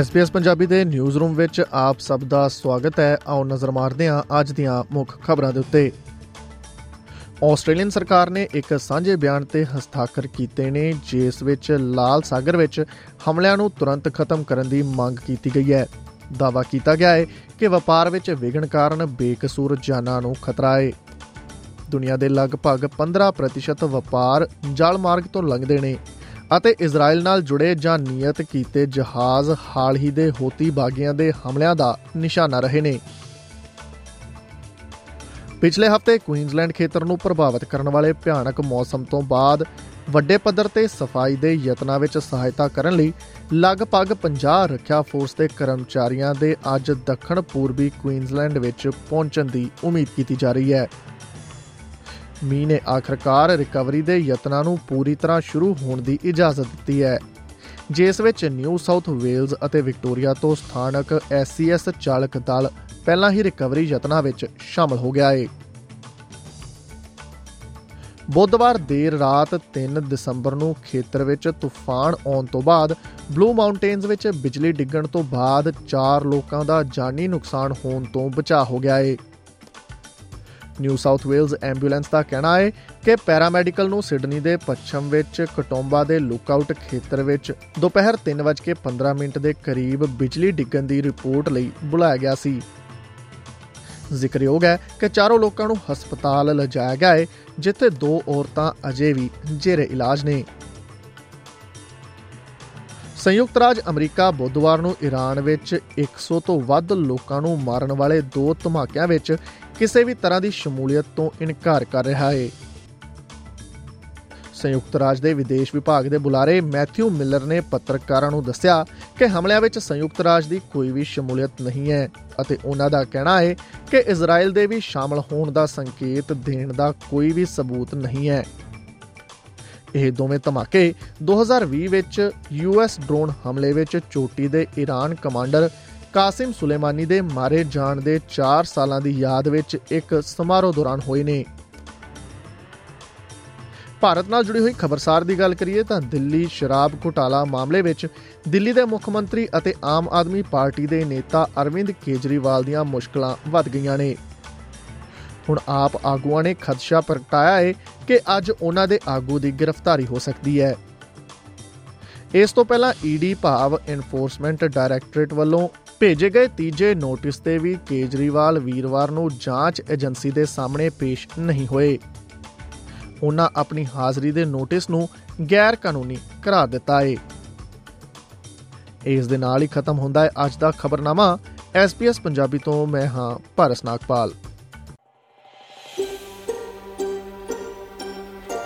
SBS Punjabi ਦੇ news room ਵਿੱਚ ਆਪ ਸਭ ਦਾ ਸਵਾਗਤ ਹੈ। ਆਓ ਨਜ਼ਰ ਮਾਰਦੇ ਹਾਂ ਅੱਜ ਦੀਆਂ ਮੁੱਖ ਖਬਰਾਂ ਦੇ ਉੱਤੇ। ਆਸਟ੍ਰੇਲੀਅਨ ਸਰਕਾਰ ਨੇ ਇੱਕ ਸਾਂਝੇ ਬਿਆਨ ਤੇ ਹਸਤਾਖਰ ਕੀਤੇ ਨੇ, ਜਿਸ ਵਿੱਚ ਲਾਲ ਸਾਗਰ ਵਿੱਚ ਹਮਲਿਆਂ ਨੂੰ ਤੁਰੰਤ ਖਤਮ ਕਰਨ ਦੀ ਮੰਗ ਕੀਤੀ ਗਈ ਹੈ। ਦਾਅਵਾ ਕੀਤਾ ਗਿਆ ਹੈ ਕਿ ਵਪਾਰ ਵਿੱਚ ਵਿਗਣ ਕਾਰਨ ਬੇਕਸੂਰ ਜਾਨਾਂ ਨੂੰ ਖਤਰਾ ਹੈ। ਦੁਨੀਆ ਦੇ ਲਗਭਗ 15% ਵਪਾਰ ਜਲ ਮਾਰਗ ਤੋਂ ਲੰਘਦੇ ਨੇ। ਅਤੇ ਇਜ਼ਰਾਈਲ ਨਾਲ ਜੁੜੇ ਜਾਂ ਨਿਯਤ ਕੀਤੇ ਜਹਾਜ਼ ਹਾਲ ਹੀ ਦੇ ਹੋਤੀ ਬਾਗੀਆਂ ਦੇ ਹਮਲਿਆਂ ਦਾ ਨਿਸ਼ਾਨਾ ਰਹੇ ਨੇ। ਪਿਛਲੇ ਹਫ਼ਤੇ ਕੁਈਨਜ਼ਲੈਂਡ ਖੇਤਰ ਨੂੰ ਪ੍ਰਭਾਵਿਤ ਕਰਨ ਵਾਲੇ ਭਿਆਨਕ ਮੌਸਮ ਤੋਂ ਬਾਅਦ ਵੱਡੇ ਪੱਧਰ ਤੇ ਸਫ਼ਾਈ ਦੇ ਯਤਨਾਂ ਵਿੱਚ ਸਹਾਇਤਾ ਕਰਨ ਲਈ ਲਗਭਗ 50 ਰੱਖਿਆ ਫੋਰਸ ਦੇ ਕਰਮਚਾਰੀਆਂ ਦੇ ਅੱਜ ਦੱਖਣ ਪੂਰਬੀ ਕੁਈਨਜ਼ਲੈਂਡ ਵਿੱਚ ਪਹੁੰਚਣ ਦੀ ਉਮੀਦ ਕੀਤੀ ਜਾ ਰਹੀ ਹੈ। ਮੀ ਨੇ ਆਖਰਕਾਰ ਰਿਕਵਰੀ ਦੇ ਯਤਨਾਂ ਨੂੰ ਪੂਰੀ ਤਰ੍ਹਾਂ ਸ਼ੁਰੂ ਹੋਣ ਦੀ ਇਜਾਜ਼ਤ ਦਿੱਤੀ ਹੈ। ਜਿਸ ਵਿੱਚ ਨਿਊ ਸਾਊਥ ਵੇਲਜ਼ ਅਤੇ ਵਿਕਟੋਰੀਆ ਤੋਂ ਸਥਾਨਕ ਐਸਸੀਐਸ ਚਾਲਕ ਦਲ ਪਹਿਲਾਂ ਹੀ ਰਿਕਵਰੀ ਯਤਨਾਂ ਵਿੱਚ ਸ਼ਾਮਲ ਹੋ ਗਿਆ ਹੈ ਬੁੱਧਵਾਰ ਦੇਰ ਰਾਤ 3 ਦਸੰਬਰ ਨੂੰ ਖੇਤਰ ਵਿੱਚ ਤੂਫਾਨ ਆਉਣ ਤੋਂ ਬਾਅਦ ਬਲੂ ਮਾਊਂਟੇਨਸ ਵਿੱਚ ਬਿਜਲੀ ਡਿੱਗਣ ਤੋਂ ਬਾਅਦ 4 ਲੋਕਾਂ ਦਾ ਜਾਨੀ ਨੁਕਸਾਨ ਹੋਣ ਤੋਂ ਬਚਾਅ ਹੋ ਗਿਆ ਹੈ ਨਿਊ ਸਾਊਥ ਵੇਲਜ਼ ਐਂਬੂਲੈਂਸ ਦਾ ਕਹਿਣਾ ਹੈ ਕਿ ਪੈਰਾਮੈਡੀਕਲ ਨੂੰ ਸਿਡਨੀ ਦੇ ਪੱਛਮ ਵਿੱਚ, ਕਟੋਂਬਾ ਦੇ ਲੁੱਕਆਊਟ ਖੇਤਰ ਵਿੱਚ ਦੁਪਹਿਰ 3:15 ਮਿੰਟ ਦੇ ਕਰੀਬ ਬਿਜਲੀ ਡਿੱਗਣ ਦੀ ਰਿਪੋਰਟ ਲਈ ਬੁਲਾਇਆ ਗਿਆ ਸੀ। ਜ਼ਿਕਰਯੋਗ ਹੈ ਕਿ ਚਾਰੋਂ ਲੋਕਾਂ ਨੂੰ ਹਸਪਤਾਲ ਲਿਜਾਇਆ ਗਿਆ ਹੈ, ਜਿੱਥੇ ਦੋ ਔਰਤਾਂ ਅਜੇ ਵੀ ਜੇਰੇ ਇਲਾਜ ਨੇ। ਸੰਯੁਕਤ ਰਾਜ ਅਮਰੀਕਾ ਬੁੱਧਵਾਰ ਨੂੰ ਈਰਾਨ ਵਿੱਚ 100 ਤੋਂ ਵੱਧ ਲੋਕਾਂ ਨੂੰ ਮਾਰਨ ਵਾਲੇ ਦੋ ਧਮਾਕਿਆਂ ਵਿੱਚ ਕਿਸੇ ਵੀ ਤਰ੍ਹਾਂ ਦੀ ਸ਼ਮੂਲੀਅਤ ਤੋਂ ਇਨਕਾਰ ਕਰ ਰਿਹਾ ਹੈ। ਸੰਯੁਕਤ ਰਾਜ ਦੇ ਵਿਦੇਸ਼ ਵਿਭਾਗ ਦੇ ਬੁਲਾਰੇ ਮੈਥਿਊ ਮਿਲਰ ਨੇ ਪੱਤਰਕਾਰਾਂ ਨੂੰ ਦੱਸਿਆ ਕਿ ਹਮਲਿਆਂ ਵਿੱਚ ਸੰਯੁਕਤ ਰਾਜ ਦੀ ਕੋਈ ਵੀ ਸ਼ਮੂਲੀਅਤ ਨਹੀਂ ਹੈ ਅਤੇ ਉਹਨਾਂ ਦਾ ਕਹਿਣਾ ਹੈ ਕਿ ਇਜ਼ਰਾਈਲ ਦੇ ਵੀ ਸ਼ਾਮਲ ਹੋਣ ਦਾ ਸੰਕੇਤ ਦੇਣ ਦਾ ਕੋਈ ਵੀ ਸਬੂਤ ਨਹੀਂ ਹੈ। ਇਹ ਦੋਵੇਂ ਧਮਾਕੇ 2020 ਵਿੱਚ ਯੂਐਸ ਡਰੋਨ ਹਮਲੇ ਵਿੱਚ ਚੋਟੀ ਦੇ ਈਰਾਨ ਕਮਾਂਡਰ ਕਾਸਿਮ ਸੁਲੇਮਾਨੀ ਦੇ ਮਾਰੇ ਜਾਣ ਦੇ 4 ਸਾਲਾਂ ਦੀ ਯਾਦ ਵਿੱਚ ਇੱਕ ਸਮਾਰੋਹ ਦੌਰਾਨ ਹੋਏ ਨੇ। ਭਾਰਤ ਨਾਲ ਜੁੜੀ ਹੋਈ ਖਬਰਸਾਰ ਦੀ ਗੱਲ ਕਰੀਏ ਤਾਂ ਦਿੱਲੀ ਸ਼ਰਾਬ ਘੁਟਾਲਾ ਮਾਮਲੇ ਵਿੱਚ ਦਿੱਲੀ ਦੇ ਮੁੱਖ ਮੰਤਰੀ ਅਤੇ ਆਮ ਆਦਮੀ ਪਾਰਟੀ ਦੇ ਨੇਤਾ ਅਰਵਿੰਦ ਕੇਜਰੀਵਾਲ ਦੀਆਂ ਮੁਸ਼ਕਲਾਂ ਵੱਧ ਗਈਆਂ ਨੇ। ਹੁਣ ਆਪ ਆਗੂਆਂ ਨੇ ਖਦਸ਼ਾ ਪ੍ਰਗਟਾਇਆ ਹੈ ਕਿ ਅੱਜ ਉਹਨਾਂ ਦੇ ਆਗੂ ਦੀ ਗ੍ਰਿਫਤਾਰੀ ਹੋ ਸਕਦੀ ਹੈ। ਇਸ ਤੋਂ ਪਹਿਲਾਂ ਈਡੀ ਭਾਵ ਐਨਫੋਰਸਮੈਂਟ ਡਾਇਰੈਕਟੋਰੇਟ ਵੱਲੋਂ ਭੇਜੇ ਗਏ ਤੀਜੇ ਨੋਟਿਸ ਤੇ ਵੀ ਕੇਜਰੀਵਾਲ ਵੀਰਵਾਰ ਨੂੰ ਜਾਂਚ ਏਜੰਸੀ ਦੇ ਸਾਹਮਣੇ ਪੇਸ਼ ਨਹੀਂ ਹੋਏ। ਉਹਨਾਂ ਆਪਣੀ ਹਾਜ਼ਰੀ ਦੇ ਨੋਟਿਸ ਨੂੰ ਗੈਰ ਕਾਨੂੰਨੀ ਕਰਾਰ ਦਿੱਤਾ ਹੈ ਇਸ ਦੇ ਨਾਲ ਹੀ ਖਤਮ ਹੁੰਦਾ ਹੈ ਅੱਜ ਦਾ ਖਬਰਨਾਮਾ। ਐਸਪੀਐਸ ਪੰਜਾਬੀ ਤੋਂ ਮੈਂ ਹਾਂ ਭਾਰਸ ਨਾਗਪਾਲ।